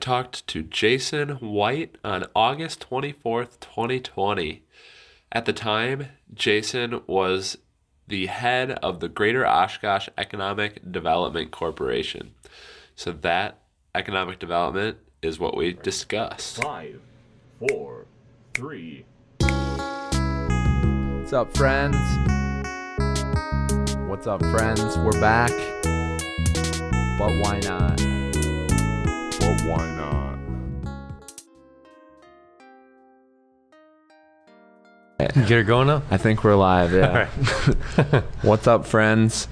talked to Jason White on August 24th, 2020. At the time, Jason was the head of the Greater Oshkosh Economic Development Corporation. So that economic development is what we discussed. Five, four, three. What's up, friends? What's up, friends? We're back. But why not? But why not? Get it going now? I think we're live, yeah. All right. What's up, friends?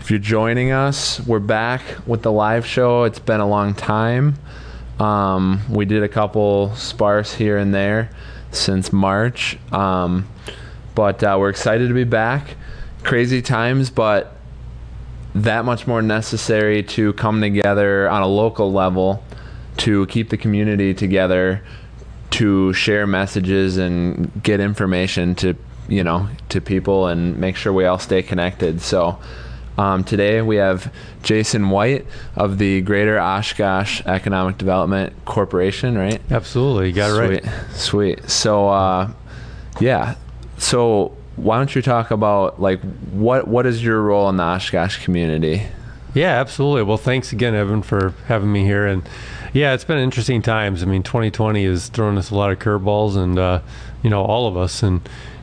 If you're joining us, we're back with the live show. It's been a long time. Um, we did a couple sparse here and there since March. Um, but uh, we're excited to be back. Crazy times, but that much more necessary to come together on a local level to keep the community together to share messages and get information to you know to people and make sure we all stay connected so um, today we have Jason White of the Greater Oshkosh Economic Development Corporation, right? Absolutely. You got it Sweet, right. sweet. So, uh, yeah. So, why don't you talk about like what what is your role in the Oshkosh community? Yeah, absolutely. Well, thanks again, Evan, for having me here. And yeah, it's been interesting times. I mean, 2020 has thrown us a lot of curveballs, and uh, you know, all of us, and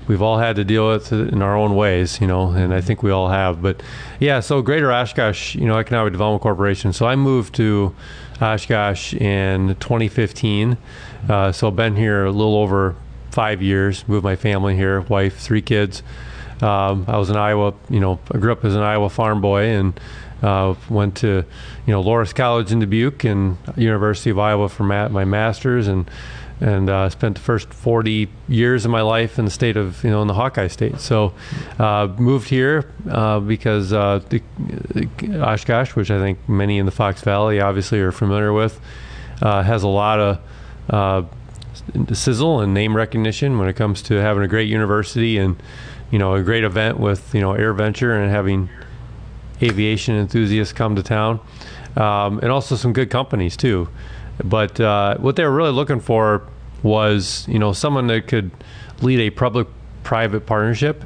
we've all had to deal with it in our own ways, you know, and I think we all have. But yeah, so Greater Oshkosh, you know, Economic Development Corporation. So I moved to Oshkosh in 2015. Uh, so I've been here a little over five years. Moved my family here, wife, three kids. Um, I was in Iowa, you know, I grew up as an Iowa farm boy and uh, went to, you know, Loras College in Dubuque and University of Iowa for ma- my master's and and uh, spent the first 40 years of my life in the state of, you know, in the Hawkeye state. So uh, moved here uh, because uh, the, the Oshkosh, which I think many in the Fox Valley obviously are familiar with, uh, has a lot of uh, sizzle and name recognition when it comes to having a great university and you know a great event with you know AirVenture and having aviation enthusiasts come to town, um, and also some good companies too. But uh, what they were really looking for was you know someone that could lead a public-private partnership,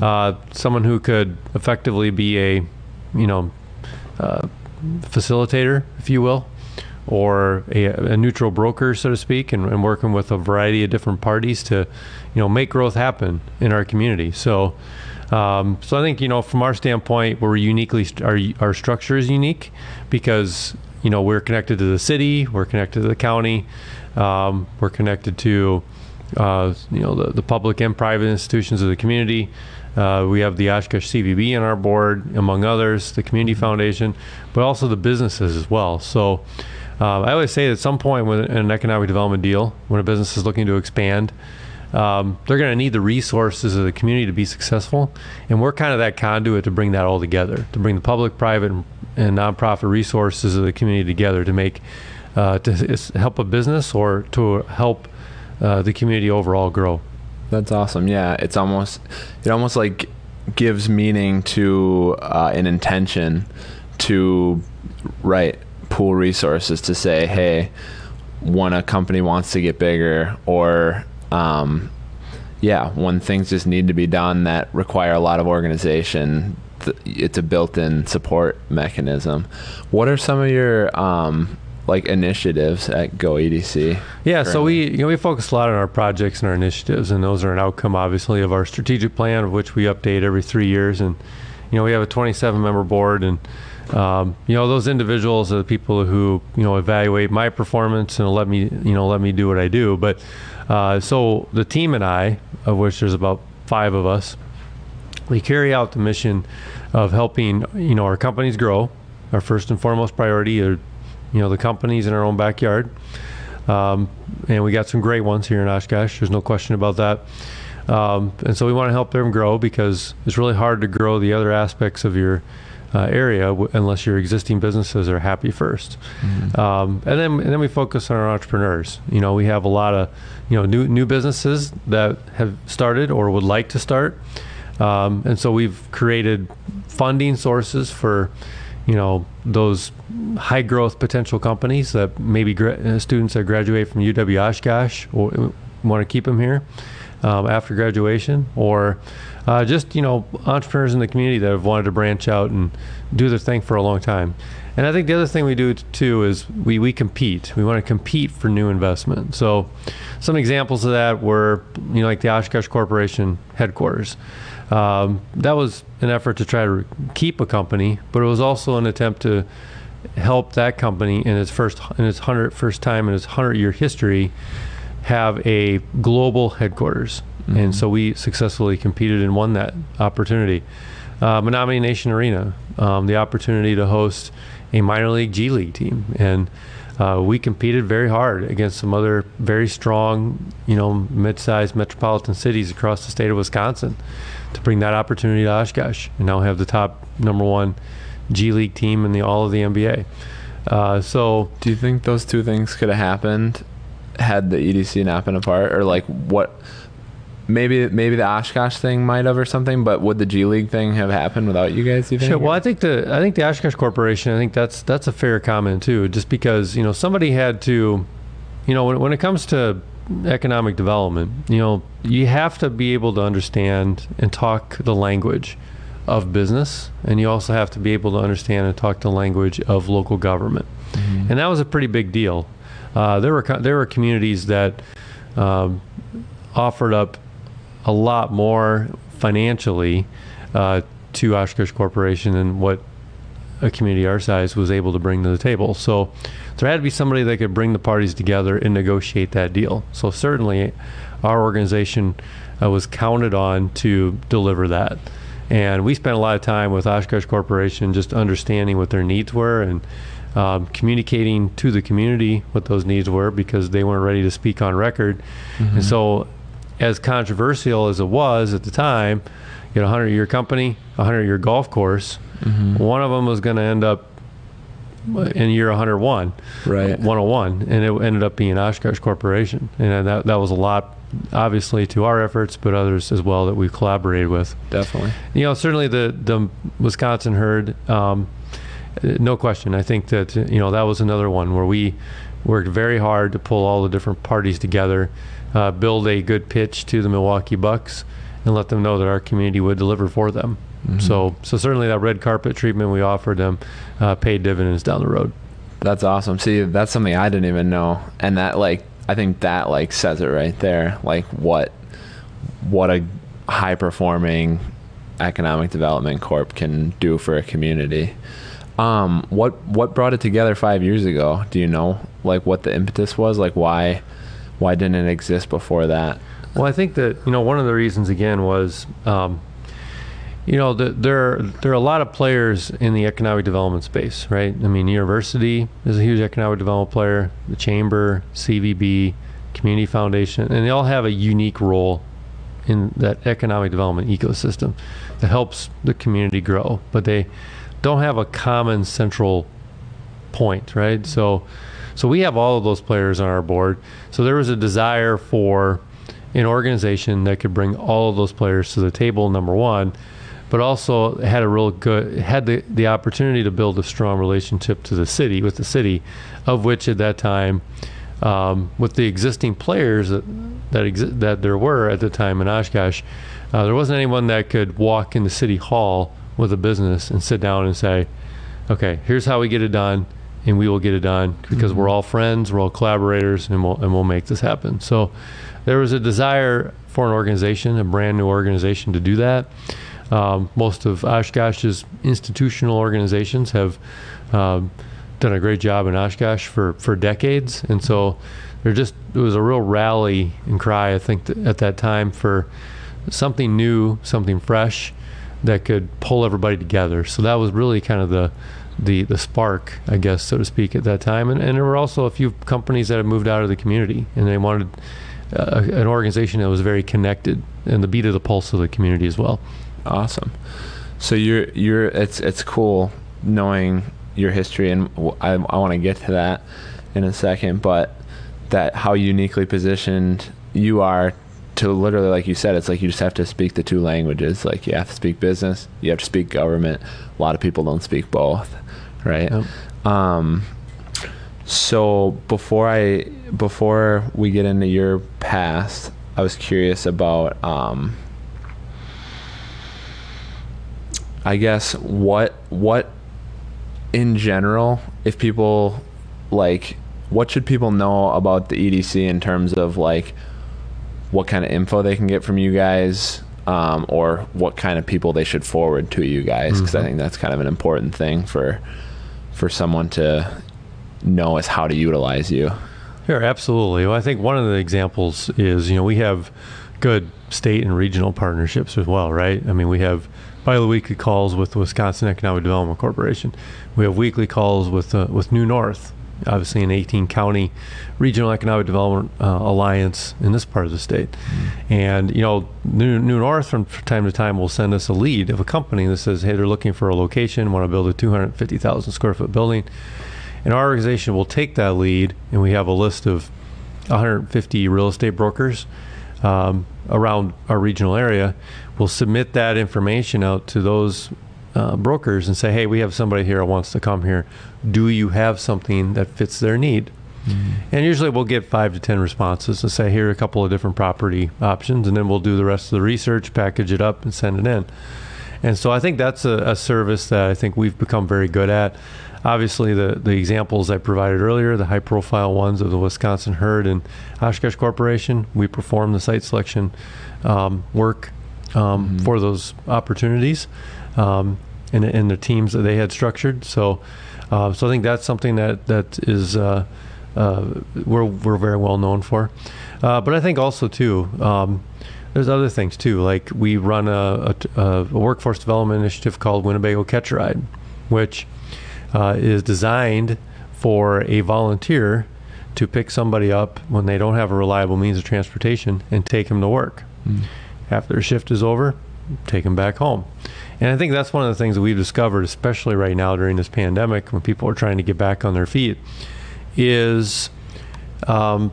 uh, someone who could effectively be a you know uh, facilitator, if you will, or a, a neutral broker, so to speak, and, and working with a variety of different parties to, you know, make growth happen in our community. So, um, so I think you know, from our standpoint, we're uniquely our our structure is unique because you know we're connected to the city, we're connected to the county, um, we're connected to uh, you know the, the public and private institutions of the community. Uh, we have the Oshkosh CVB on our board, among others, the Community Foundation, but also the businesses as well. So uh, I always say at some point with an economic development deal, when a business is looking to expand, um, they're going to need the resources of the community to be successful. And we're kind of that conduit to bring that all together, to bring the public, private, and, and nonprofit resources of the community together to make, uh, to help a business or to help uh, the community overall grow. That's awesome. Yeah, it's almost it almost like gives meaning to uh, an intention to right pool resources to say, hey, when a company wants to get bigger or um, yeah, when things just need to be done that require a lot of organization, it's a built-in support mechanism. What are some of your um, like initiatives at Go EDC? Yeah, so we you know we focus a lot on our projects and our initiatives, and those are an outcome, obviously, of our strategic plan, of which we update every three years. And you know we have a 27 member board, and um, you know those individuals are the people who you know evaluate my performance and let me you know let me do what I do. But uh, so the team and I, of which there's about five of us, we carry out the mission of helping you know our companies grow. Our first and foremost priority are you know the companies in our own backyard. Um, and we got some great ones here in Oshkosh. There's no question about that. Um, and so we want to help them grow because it's really hard to grow the other aspects of your uh, area w- unless your existing businesses are happy 1st Um, and then and then we focus on our entrepreneurs. You know, we have a lot of you know new new businesses that have started or would like to start. Um, and so we've created funding sources for you know those high growth potential companies that maybe gra- uh, students that graduate from UW Oshkosh or want to keep them here um, after graduation, or uh, just you know entrepreneurs in the community that have wanted to branch out and do their thing for a long time. And I think the other thing we do too is we, we compete. We want to compete for new investment. So some examples of that were you know like the Oshkosh Corporation headquarters. Um, that was an effort to try to keep a company, but it was also an attempt to help that company in its first in its hundred first time in its hundred year history have a global headquarters. And so we successfully competed and won that opportunity. Uh, Menominee Nation Arena, um, the opportunity to host a minor league G League team, and uh, we competed very hard against some other very strong, you know, mid-sized metropolitan cities across the state of Wisconsin to bring that opportunity to Oshkosh, and now have the top number one G League team in the all of the NBA. Uh, so Do you think those two things could have happened had the EDC not been apart, or like what? Maybe maybe the Oshkosh thing might have or something, but would the G League thing have happened without you guys? You think? Sure. Well, I think the I think the Oshkosh Corporation. I think that's that's a fair comment too. Just because you know somebody had to, you know, when, when it comes to economic development, you know, you have to be able to understand and talk the language of business, and you also have to be able to understand and talk the language of local government. Mm-hmm. And that was a pretty big deal. Uh, there were there were communities that um, offered up a lot more financially uh, to Oshkosh Corporation than what a community our size was able to bring to the table. So there had to be somebody that could bring the parties together and negotiate that deal. So certainly, our organization uh, was counted on to deliver that. And we spent a lot of time with Oshkosh Corporation just understanding what their needs were and um, communicating to the community what those needs were because they weren't ready to speak on record. And so, as controversial as it was at the time, you had a 100 year company, a 100 year golf course. One of them was going to end up in year 101, Right. 101, and it ended up being Oshkosh Corporation. And that, that was a lot, obviously, to our efforts, but others as well that we've collaborated with Definitely. you know certainly the the Wisconsin herd um, no question I think that uh, you know that was another one where we worked very hard to pull all the different parties together uh, build a good pitch to the Milwaukee Bucks and let them know that our community would deliver for them so so certainly that red carpet treatment we offered them uh, paid dividends down the road That's awesome. See, that's something I didn't even know, and that like I think that like says it right there. Like what what a high performing economic development corp can do for a community. Um, what what brought it together five years ago? Do you know like what the impetus was? Like why why didn't it exist before that? Well, I think that you know one of the reasons again was, um, you know, the, there there are a lot of players in the economic development space, right? I mean, university is a huge economic development player, the chamber, CVB, community foundation, and they all have a unique role in that economic development ecosystem that helps the community grow, but they don't have a common central point, right? So, so we have all of those players on our board. So there was a desire for an organization that could bring all of those players to the table. Number one, but also had a real good had the the opportunity to build a strong relationship to the city with the city, of which at that time. Um, with the existing players that that, exi- that there were at the time in Oshkosh, uh, there wasn't anyone that could walk into City Hall with a business and sit down and say, "Okay, here's how we get it done, and we will get it done because we're all friends, we're all collaborators, and we'll and we'll make this happen." So, there was a desire for an organization, a brand new organization, to do that. Um, most of Oshkosh's institutional organizations have um, done a great job in Oshkosh for, for decades, and so there just it was a real rally and cry. I think th- at that time for something new, something fresh that could pull everybody together. So that was really kind of the the the spark, I guess, so to speak, at that time. And, and there were also a few companies that had moved out of the community, and they wanted uh, an organization that was very connected and the beat of the pulse of the community as well. Awesome. So you're you're it's it's cool knowing your history, and I I want to get to that in a second, but that how uniquely positioned you are to literally, like you said, it's like you just have to speak the two languages. Like you have to speak business, you have to speak government. A lot of people don't speak both. right? Yep. Um, so before I before we get into your past, I was curious about um, I guess what what in general, if people like what should people know about the EDC in terms of like what kind of info they can get from you guys um, or what kind of people they should forward to you guys because I think that's kind of an important thing for for someone to know is how to utilize you. Sure, absolutely. Well, I think one of the examples is, you know, we have good state and regional partnerships as well, right? I mean, we have bi-weekly calls with the Wisconsin Economic Development Corporation. We have weekly calls with uh, with New North, obviously an 18 county regional economic development uh, alliance in this part of the state. And you know, New, New North from time to time will send us a lead of a company that says, "Hey, they're looking for a location, want to build a 250,000 square foot building." And our organization will take that lead, and we have a list of 150 real estate brokers um, around our regional area. We'll submit that information out to those uh, brokers and say, hey, we have somebody here who wants to come here. Do you have something that fits their need? And usually we'll get five to 10 responses to say, here are a couple of different property options, and then we'll do the rest of the research, package it up, and send it in. And so I think that's a, a service that I think we've become very good at. Obviously, the, the examples I provided earlier, the high profile ones of the Wisconsin Herd and Oshkosh Corporation, we perform the site selection um, work um, for those opportunities um, and, and the teams that they had structured. So, uh, so I think that's something that, that is uh, uh, we're, we're very well known for. Uh, but I think also, too, um, there's other things too. Like we run a, a, a workforce development initiative called Winnebago Catch Ride, which uh, is designed for a volunteer to pick somebody up when they don't have a reliable means of transportation and take them to work. After their shift is over, take them back home. And I think that's one of the things that we've discovered, especially right now during this pandemic, when people are trying to get back on their feet, is um,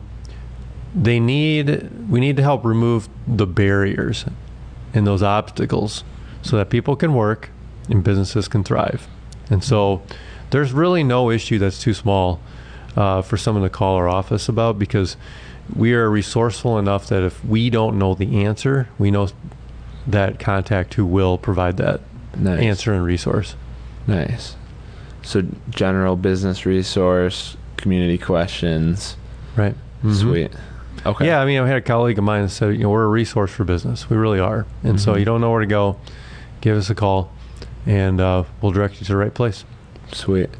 they need we need to help remove the barriers and those obstacles so that people can work and businesses can thrive. And so there's really no issue that's too small uh, for someone to call our office about because we are resourceful enough that if we don't know the answer, we know that contact who will provide that Nice. answer and resource. Nice. So general business resource, community questions. Right. Mhm. Sweet. Okay. Yeah, I mean, I had a colleague of mine that said, you know, we're a resource for business. We really are. And so Mhm. you don't know where to go, give us a call, and uh, we'll direct you to the right place. Sweet.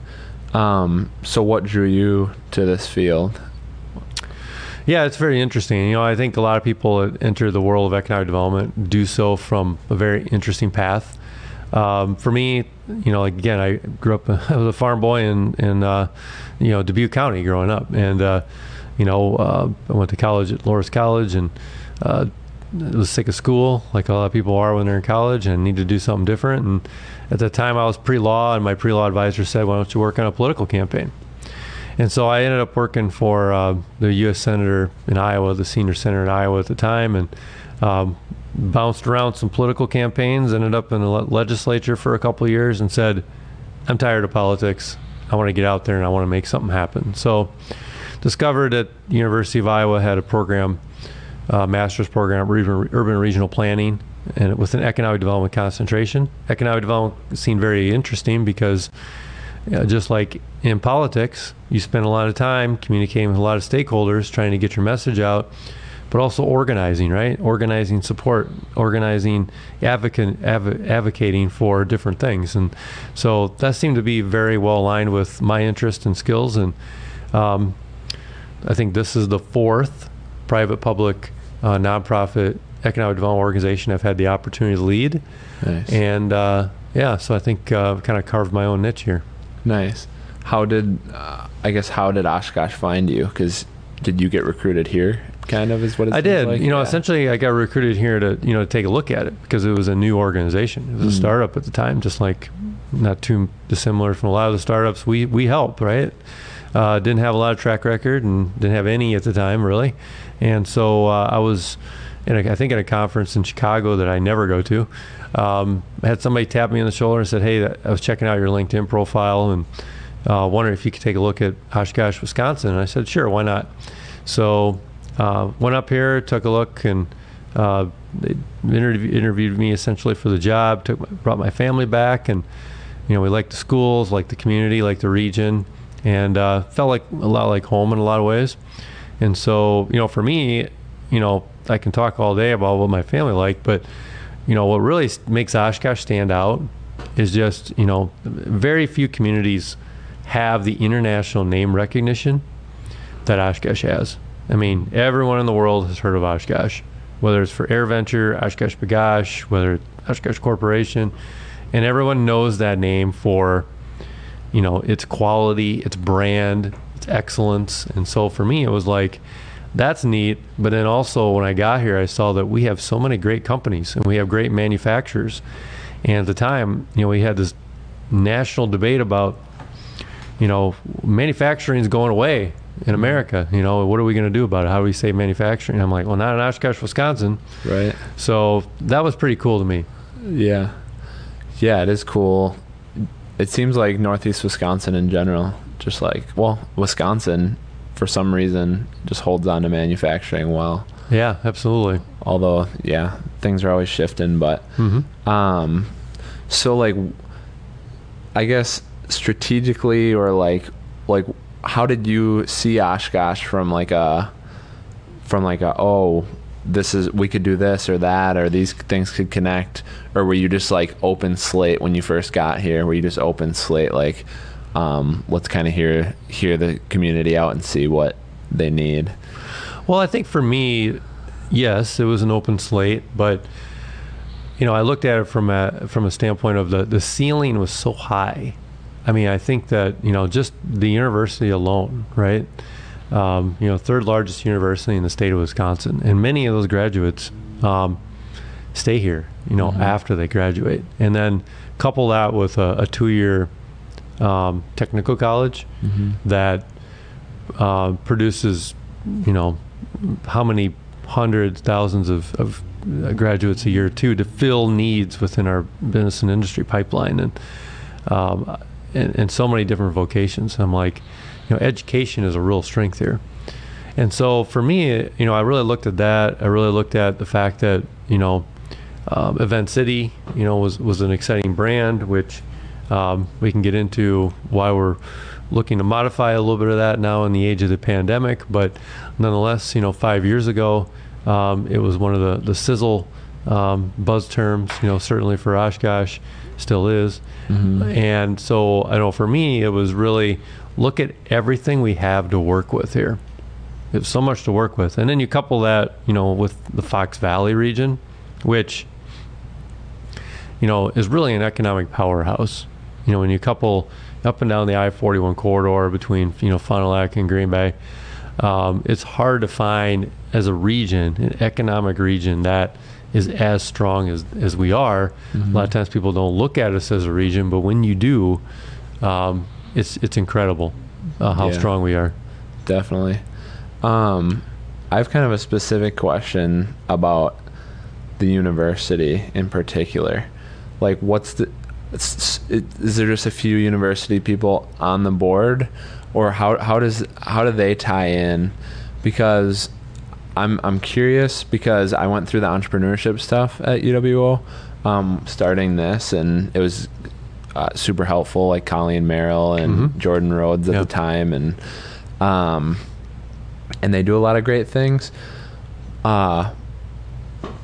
Um, so what drew you to this field? Yeah, it's very interesting. You know, I think a lot of people that enter the world of economic development do so from a very interesting path. Um, for me, you know, like, again, I grew up, I was a farm boy in, in uh, you know, Dubuque County growing up. And, uh, you know, uh, I went to college at Loras College and uh, was sick of school, like a lot of people are when they're in college, and needed to do something different. And at the time, I was pre-law, and my pre-law advisor said, "Why don't you work on a political campaign?" And so I ended up working for uh, the U.S. senator in Iowa, the senior senator in Iowa at the time, and um, bounced around some political campaigns. Ended up in the legislature for a couple years, and said, "I'm tired of politics. I want to get out there and I want to make something happen." So, discovered that University of Iowa had a program, uh, master's program, urban, urban regional planning, and with an economic development concentration. Economic development seemed very interesting because uh, just like in politics, you spend a lot of time communicating with a lot of stakeholders, trying to get your message out, but also organizing, right? Organizing support, organizing, advocate, adv- advocating for different things, and so that seemed to be very well aligned with my interest and skills. And um, I think this is the fourth private-public uh, nonprofit economic development organization I've had the opportunity to lead, Nice. and uh, yeah, so I think uh, I've kind of carved my own niche here. Nice. How did uh, I guess how did Oshkosh find you? Because did you get recruited here? Kind of is what it I did. like? you know, Yeah. essentially, I got recruited here to you know to take a look at it because it was a new organization. It was a Mm. startup at the time, just like not too dissimilar from a lot of the startups we we help. Right? Uh, didn't have a lot of track record and didn't have any at the time really, and so uh, I was in a, I think at a conference in Chicago that I never go to. Um, had somebody tap me on the shoulder and said, "Hey, I was checking out your LinkedIn profile and uh, wondering if you could take a look at Oshkosh, Wisconsin." And I said, "Sure, why not?" So uh, went up here, took a look, and uh, interviewed me essentially for the job. Took brought my family back, and you know we liked the schools, liked the community, liked the region, and uh, felt like a lot like home in a lot of ways. And so you know for me, you know I can talk all day about what my family like, but you know what really makes Oshkosh stand out is just you know very few communities have the international name recognition that Oshkosh has. I mean, everyone in the world has heard of Oshkosh, whether it's for AirVenture, Oshkosh B'gosh, whether it's Oshkosh Corporation, and everyone knows that name for, you know, its quality, its brand, its excellence. And so for me, it was like, that's neat. But then also when I got here, I saw that we have so many great companies and we have great manufacturers. And at the time, you know, we had this national debate about you know, manufacturing is going away in mm-hmm. America. You know, what are we going to do about it? How do we save manufacturing? I'm like, well, not in Oshkosh, Wisconsin. Right. So that was pretty cool to me. Yeah. Yeah, it is cool. It seems like Northeast Wisconsin in general, just like, well, Wisconsin, for some reason, just holds on to manufacturing well. Yeah, absolutely. Although, yeah, things are always shifting, but hmm um so like I guess strategically or like like how did you see Oshkosh from like a from like a oh this is we could do this or that or these things could connect or were you just like open slate when you first got here were you just open slate like um let's kind of hear hear the community out and see what they need Well, I think for me, yes, it was an open slate, but you know, I looked at it from a from a standpoint of the the ceiling was so high. I mean, I think that you know, just the university alone, right? Um, you know, third largest university in the state of Wisconsin, and many of those graduates um, stay here. You know, after they graduate, and then couple that with a, a two-year um, technical college that uh, produces, you know, how many hundreds, thousands of, of uh, graduates a year too to fill needs within our business and industry pipeline and um, and, and so many different vocations. I'm like, you know, education is a real strength here. And so for me, you know, I really looked at that. I really looked at the fact that, you know, um, Event City, you know, was, was an exciting brand, which um, we can get into why we're looking to modify a little bit of that now in the age of the pandemic. But nonetheless, you know, five years ago, um, it was one of the, the sizzle um, buzz terms, you know, certainly for Oshkosh, still is. And so I know for me, it was really look at everything we have to work with here. It's so much to work with. And then you couple that, you know, with the Fox Valley region, which, you know, is really an economic powerhouse. You know, when you couple up and down the I-41 corridor between, you know, Fond du Lac and Green Bay, um, it's hard to find as a region, an economic region that is as strong as, as we are. A lot of times people don't look at us as a region, but when you do, um, it's, it's incredible uh, how Yeah. strong we are. definitely. Um, I have kind of a specific question about the university in particular. Like, what's the? S- s- Is there just a few university people on the board, or how how does how do they tie in? Because I'm I'm curious because I went through the entrepreneurship stuff at UWO, um, starting this, and it was uh, super helpful. Like Colleen Merrill and Mhm. Jordan Rhodes at Yeah. the time, and um, and they do a lot of great things. Uh,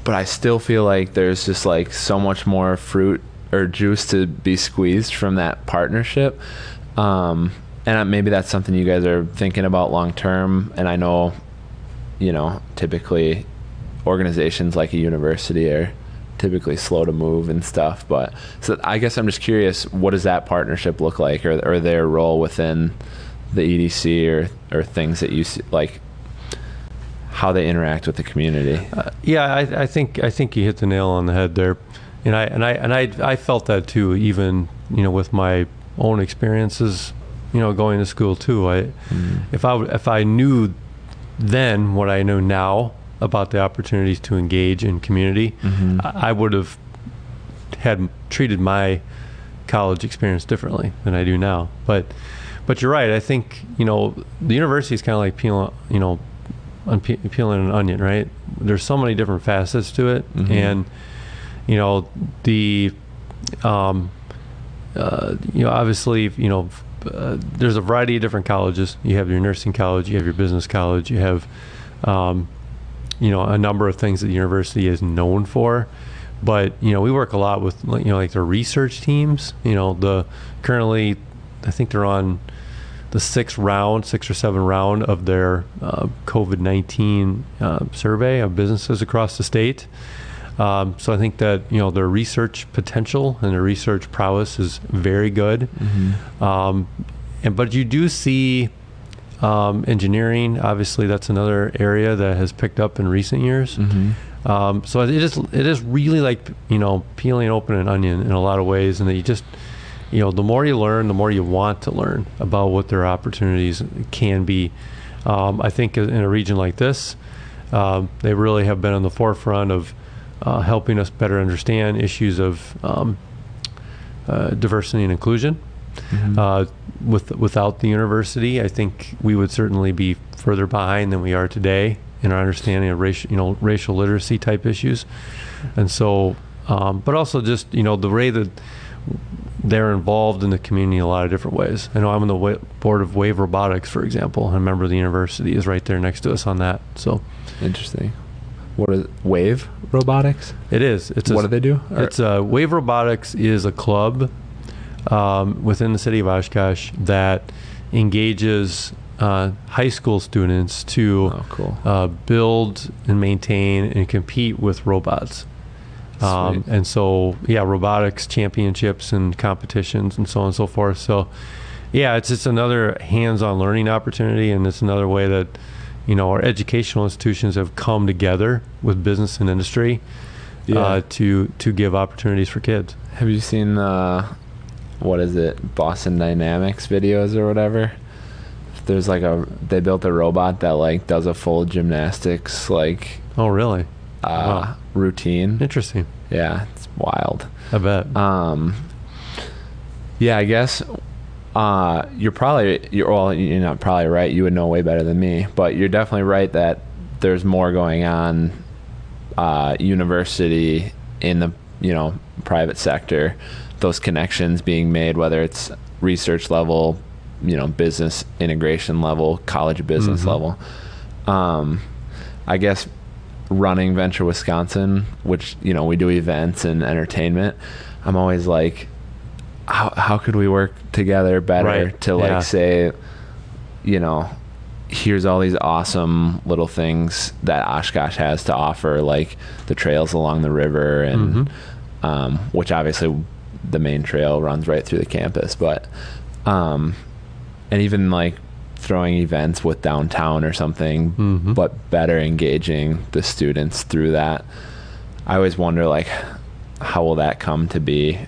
but I still feel like there's just like so much more fruit or juice to be squeezed from that partnership. Um, and maybe that's something you guys are thinking about long term. And I know, you know, typically organizations like a university are typically slow to move and stuff. But so I guess I'm just curious, what does that partnership look like, or, or their role within the EDC, or or things that you see, like how they interact with the community. Uh, yeah, I, I think I think you hit the nail on the head there, and I and I and I I felt that too. Even you know with my own experiences, you know, going to school too. I if I if I knew then what I know now, about the opportunities to engage in community, I, I would have had treated my college experience differently than I do now. But but you're right. I think you know the university is kind of like peeling you know unpe- peeling an onion, right? There's so many different facets to it, Mhm. and you know the um, uh, you know obviously you know uh, there's a variety of different colleges. You have your nursing college, you have your business college, you have um, you know a number of things that the university is known for. But you know we work a lot with you know like their research teams. You know the currently i think they're on the sixth round six or seven round of their uh, covid-19 uh, survey of businesses across the state um, so i think that you know their research potential and their research prowess is very good um, and but you do see um, engineering obviously that's another area that has picked up in recent years Mm-hmm. um, so it is it is really like you know peeling open an onion in a lot of ways, and that you just you know the more you learn, the more you want to learn about what their opportunities can be. Um, I think in a region like this, um, they really have been on the forefront of uh, helping us better understand issues of um, uh, diversity and inclusion. Mm-hmm. Uh, with without the university, I think we would certainly be further behind than we are today in our understanding of racial, you know, racial literacy type issues. And so, um, but also just you know the way that they're involved in the community in a lot of different ways. I know I'm on the wa- board of Wave Robotics, for example. and a member of the university is right there next to us on that. So Interesting. What is Wave Robotics? it is. It's a, what do they do? It's uh, Wave Robotics is a club um, within the city of Oshkosh that engages uh, high school students to oh, cool. uh, build and maintain and compete with robots. Um, and so, yeah, robotics championships and competitions and so on and so forth. So, yeah, it's just another hands-on learning opportunity, and it's another way that you know our educational institutions have come together with business and industry Yeah. uh, to to give opportunities for kids. Have you seen the what is it Boston Dynamics videos or whatever? There's like a they built a robot that like does a full gymnastics like Oh, really? uh, Wow. routine. Interesting. Yeah, it's wild. I bet. Um, yeah, I guess uh, you're probably you're well, you're not probably right. You would know way better than me, but you're definitely right that there's more going on uh, university in the you know private sector. Those connections being made, whether it's research level, you know, business integration level, college business Mhm. level. Um, I guess running Venture Wisconsin, which you know we do events and entertainment. I'm always like, how how could we work together better Right, to like yeah. say, you know, here's all these awesome little things that Oshkosh has to offer, like the trails along the river and Mhm. um, which obviously the main trail runs right through the campus, but um, and even like throwing events with downtown or something, Mhm. but better engaging the students through that. I always wonder like how will that come to be?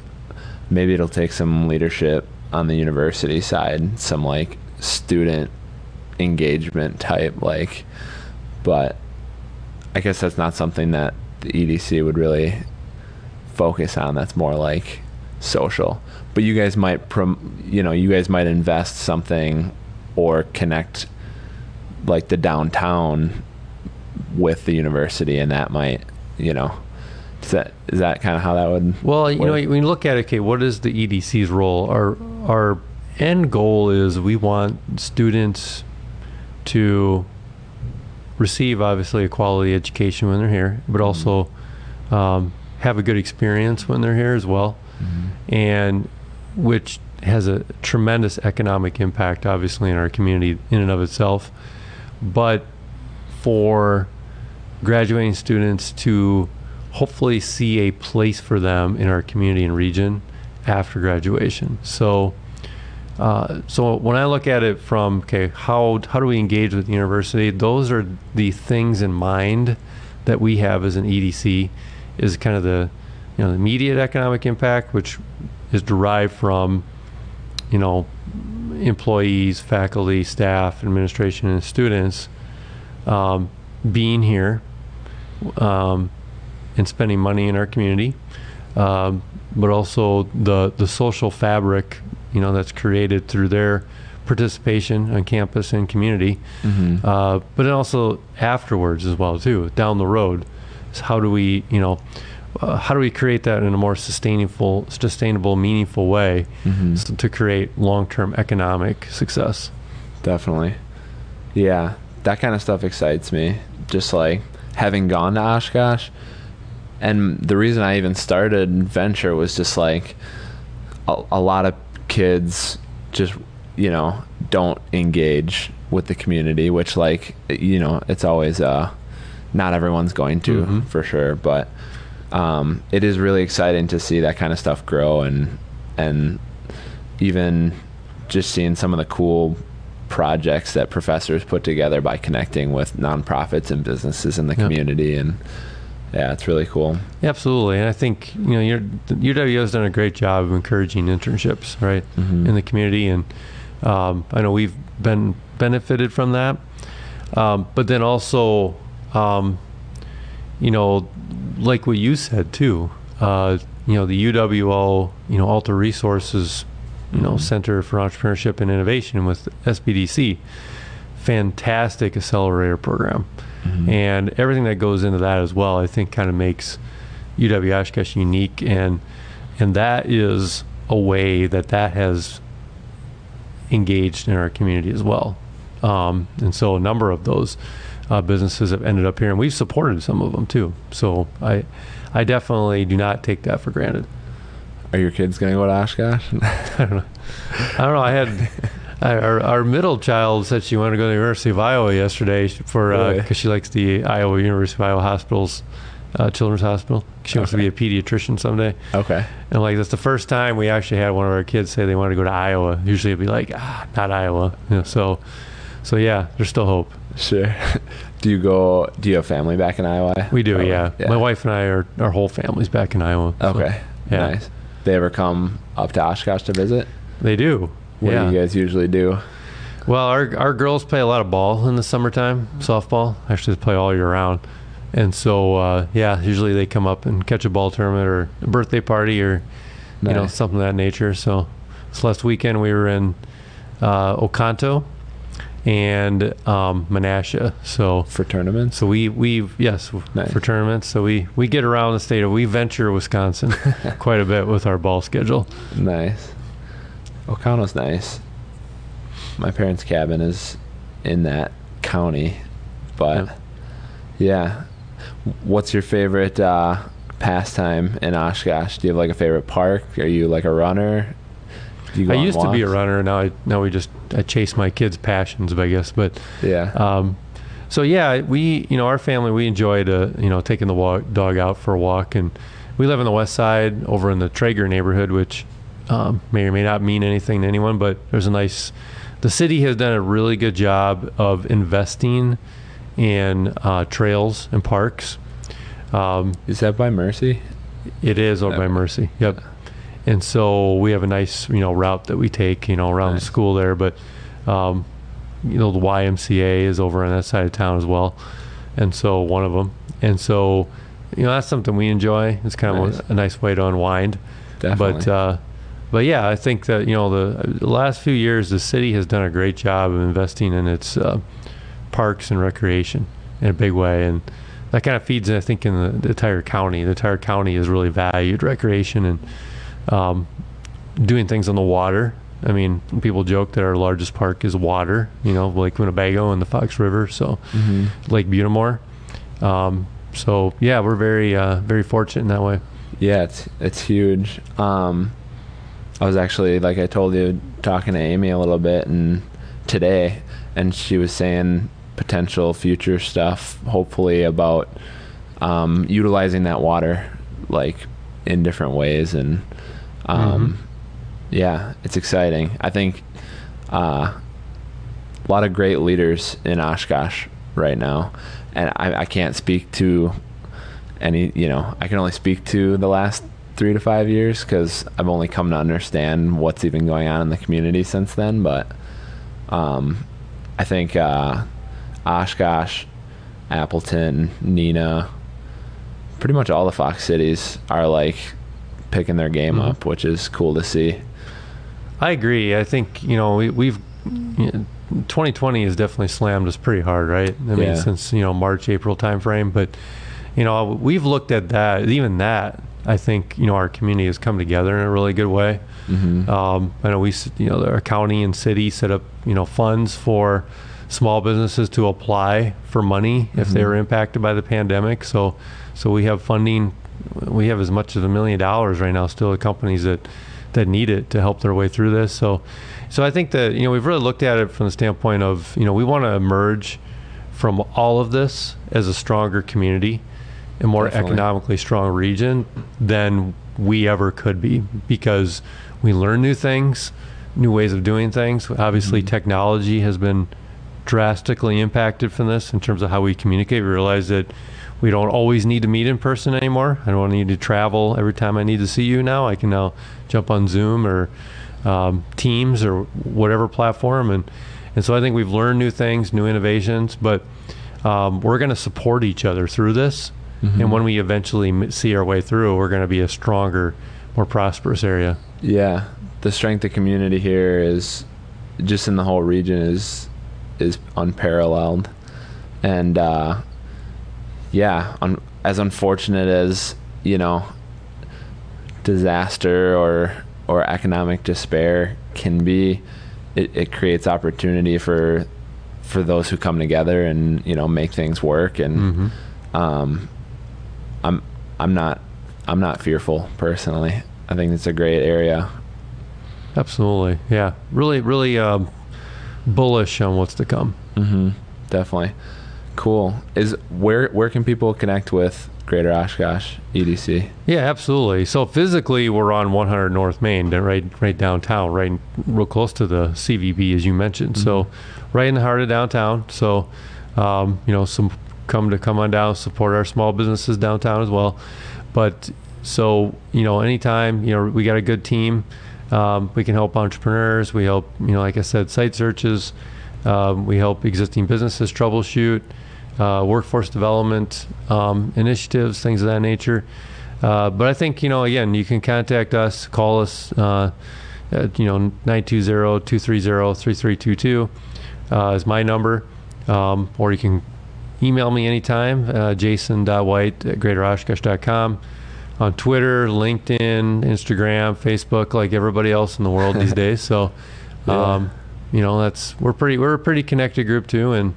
Maybe it'll take some leadership on the university side, some like student engagement type like but I guess that's not something that the EDC would really focus on. That's more like social. But you guys might, prom- you know, you guys might invest something or connect like the downtown with the university, and that might, you know, is that is that kind of how that would? Well, you know, when you look at it, okay, what is the EDC's role? Our our end goal is we want students to receive obviously a quality education when they're here, but also um, have a good experience when they're here as well, and which has a tremendous economic impact, obviously, in our community in and of itself. But for graduating students to hopefully see a place for them in our community and region after graduation. So, uh, so when I look at it from okay, how how do we engage with the university? Those are the things in mind that we have as an EDC is kind of the you know the immediate economic impact, which is derived from you know employees, faculty, staff, administration, and students um, being here um, and spending money in our community, um, but also the the social fabric, you know, that's created through their participation on campus and community, Mm-hmm. uh, but also afterwards as well too, down the road. Is how do we, you know, uh, how do we create that in a more sustainable, sustainable, meaningful way Mm-hmm. s- to create long-term economic success? Definitely. Yeah, that kind of stuff excites me. Just like having gone to Oshkosh. And the reason I even started Venture was just like a, a lot of kids just, you know, don't engage with the community, which, like, you know, it's always, uh, not everyone's going to Mhm. for sure. But um, it is really exciting to see that kind of stuff grow and, and even just seeing some of the cool projects that professors put together by connecting with nonprofits and businesses in the community and yeah it's really cool absolutely, and I think you know your has done a great job of encouraging internships, right, Mhm. in the community, and um, I know we've been benefited from that. Um, but then also, um, you know, like what you said too, uh, you know, the UWO, you know, Alta Resources, you know, Mhm. Center for Entrepreneurship and Innovation with SBDC, fantastic accelerator program Mhm. and everything that goes into that as well, I think, kind of makes UW Oshkosh unique, and and that is a way that that has engaged in our community as well. Um, and so a number of those uh, businesses have ended up here, and we've supported some of them too. So I I definitely do not take that for granted. are your kids gonna go to oshkosh I don't know. I don't know. I had our, our middle child said she wanted to go to the University of Iowa yesterday for because she likes the Iowa University of Iowa Hospital's uh, Children's Hospital. She wants to be a pediatrician someday. okay And like that's the first time we actually had one of our kids say they wanted to go to Iowa. Usually it'd be like ah, not Iowa. You know, so so yeah, there's still hope. sure do you go do you have family back in iowa We do, Oh, yeah. My wife and I are our whole family's back in Iowa. so, okay yeah. nice they ever come up to oshkosh to visit They do. What yeah. do you guys usually do Well, our our girls play a lot of ball in the summertime, softball. Actually, they play all year round, and so uh, yeah, usually they come up and catch a ball tournament or a birthday party or you know something of that nature. So this last weekend we were in uh, Oconto and um, Menasha. So for tournaments so we we yes Nice. for tournaments. So we we get around the state of we venture Wisconsin quite a bit with our ball schedule. Nice. Oconto's nice. My parents' cabin is in that county, but yeah. What's your favorite uh, pastime in Oshkosh? Do you have like a favorite park? Are you like a runner? Do you go I used to be a runner. Now I now we just I chase my kids' passions, I guess. But Yeah. um, so yeah, we you know our family we enjoy to you know taking the walk, dog out for a walk, and we live on the west side over in the Traeger neighborhood, which um, may or may not mean anything to anyone, but there's a nice. The city has done a really good job of investing in uh, trails and parks. Um, is that by Mercy? it is over by Mercy. Yep. And so we have a nice, you know, route that we take, you know, around Nice. the school there. But, um, you know, the YMCA is over on that side of town as well. And so one of them. And so, you know, that's something we enjoy. It's kind of a, a nice way to unwind. Definitely. But, uh, but yeah, I think that you know the, the last few years the city has done a great job of investing in its uh, parks and recreation in a big way, and that kind of feeds, I think, in the, the entire county. The entire county has really valued recreation and um, doing things on the water. I mean, people joke that our largest park is water, you know, Lake Winnebago and the Fox River, so Mhm. Lake Butte des Morts. Um, so yeah, we're very, uh, very fortunate in that way. Yeah, it's it's huge. Um, I was actually like I told you talking to Amy a little bit and today, and she was saying potential future stuff, hopefully about um, utilizing that water like in different ways, and um, yeah, it's exciting. I think uh, a lot of great leaders in Oshkosh right now, and I, I can't speak to any you know i can only speak to the last three to five years because i've only come to understand what's even going on in the community since then but um, i think uh, oshkosh appleton Neenah pretty much all the Fox cities are like picking their game Mhm. up, which is cool to see. I agree. I think you know we, we've you know, 2020 has definitely slammed us pretty hard, right? I mean, Yeah. since you know March, April timeframe, but you know we've looked at that. Even that, I think you know our community has come together in a really good way. Mm-hmm. Um, I know we, you know, our county and city set up, you know, funds for small businesses to apply for money if they Mhm. were impacted by the pandemic. So, so we have funding. We have as much as a million dollars right now still at companies that that need it to help their way through this. So, so I think that you know we've really looked at it from the standpoint of you know we want to emerge from all of this as a stronger community, a more Definitely. economically strong region than we ever could be because we learn new things, new ways of doing things. Obviously, Mhm. technology has been drastically impacted from this in terms of how we communicate. We realize that we don't always need to meet in person anymore. I don't need to travel every time I need to see you now. I can now jump on Zoom or um, Teams or whatever platform, and and so I think we've learned new things, new innovations, but um, we're going to support each other through this. Mhm. And when we eventually see our way through, we're going to be a stronger, more prosperous area. Yeah, the strength of community here is just in the whole region is is unparalleled, and uh, yeah, un- as unfortunate as you know, disaster or or economic despair can be, it, it creates opportunity for for those who come together and you know make things work and Mm-hmm. um, I'm I'm not I'm not fearful personally. I think it's a great area. Absolutely, yeah. Really, really um, bullish on what's to come. hmm Definitely. Cool. Is where where can people connect with Greater Oshkosh EDC? Yeah, absolutely. So physically, we're on 100 North Main, right, right downtown, right, real close to the CVB, as you mentioned. So, right in the heart of downtown. So, um, you know, some come to come on down, support our small businesses downtown as well. But so, you know, anytime, you know, we got a good team. Um, we can help entrepreneurs. We help, you know, like I said, site searches. Um, we help existing businesses troubleshoot, uh, workforce development um, initiatives, things of that nature. Uh, but I think, you know, again, you can contact us, call us, uh, at, you know, 920-230-3322 uh, is my number. Um, or you can email me anytime, uh, jason.white at greateroshkosh.com. On Twitter, LinkedIn, Instagram, Facebook, like everybody else in the world these days. So, Yeah. um, you know, that's we're pretty we're a pretty connected group too, and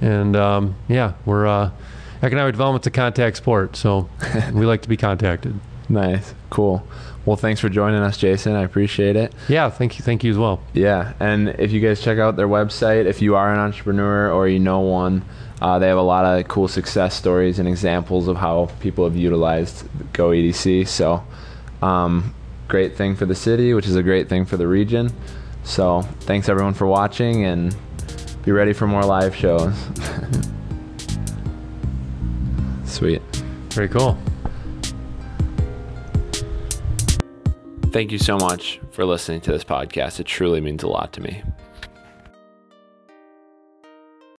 and um, yeah, we're uh, economic development's a contact sport, so we like to be contacted. Nice. Cool. Well, thanks for joining us, Jason. I appreciate it. Yeah, thank you, thank you as well. Yeah, and if you guys check out their website, if you are an entrepreneur or you know one, uh, they have a lot of cool success stories and examples of how people have utilized Go EDC. So, um, great thing for the city, which is a great thing for the region. So, thanks everyone for watching, and be ready for more live shows. Sweet. Very cool. Thank you so much for listening to this podcast. It truly means a lot to me.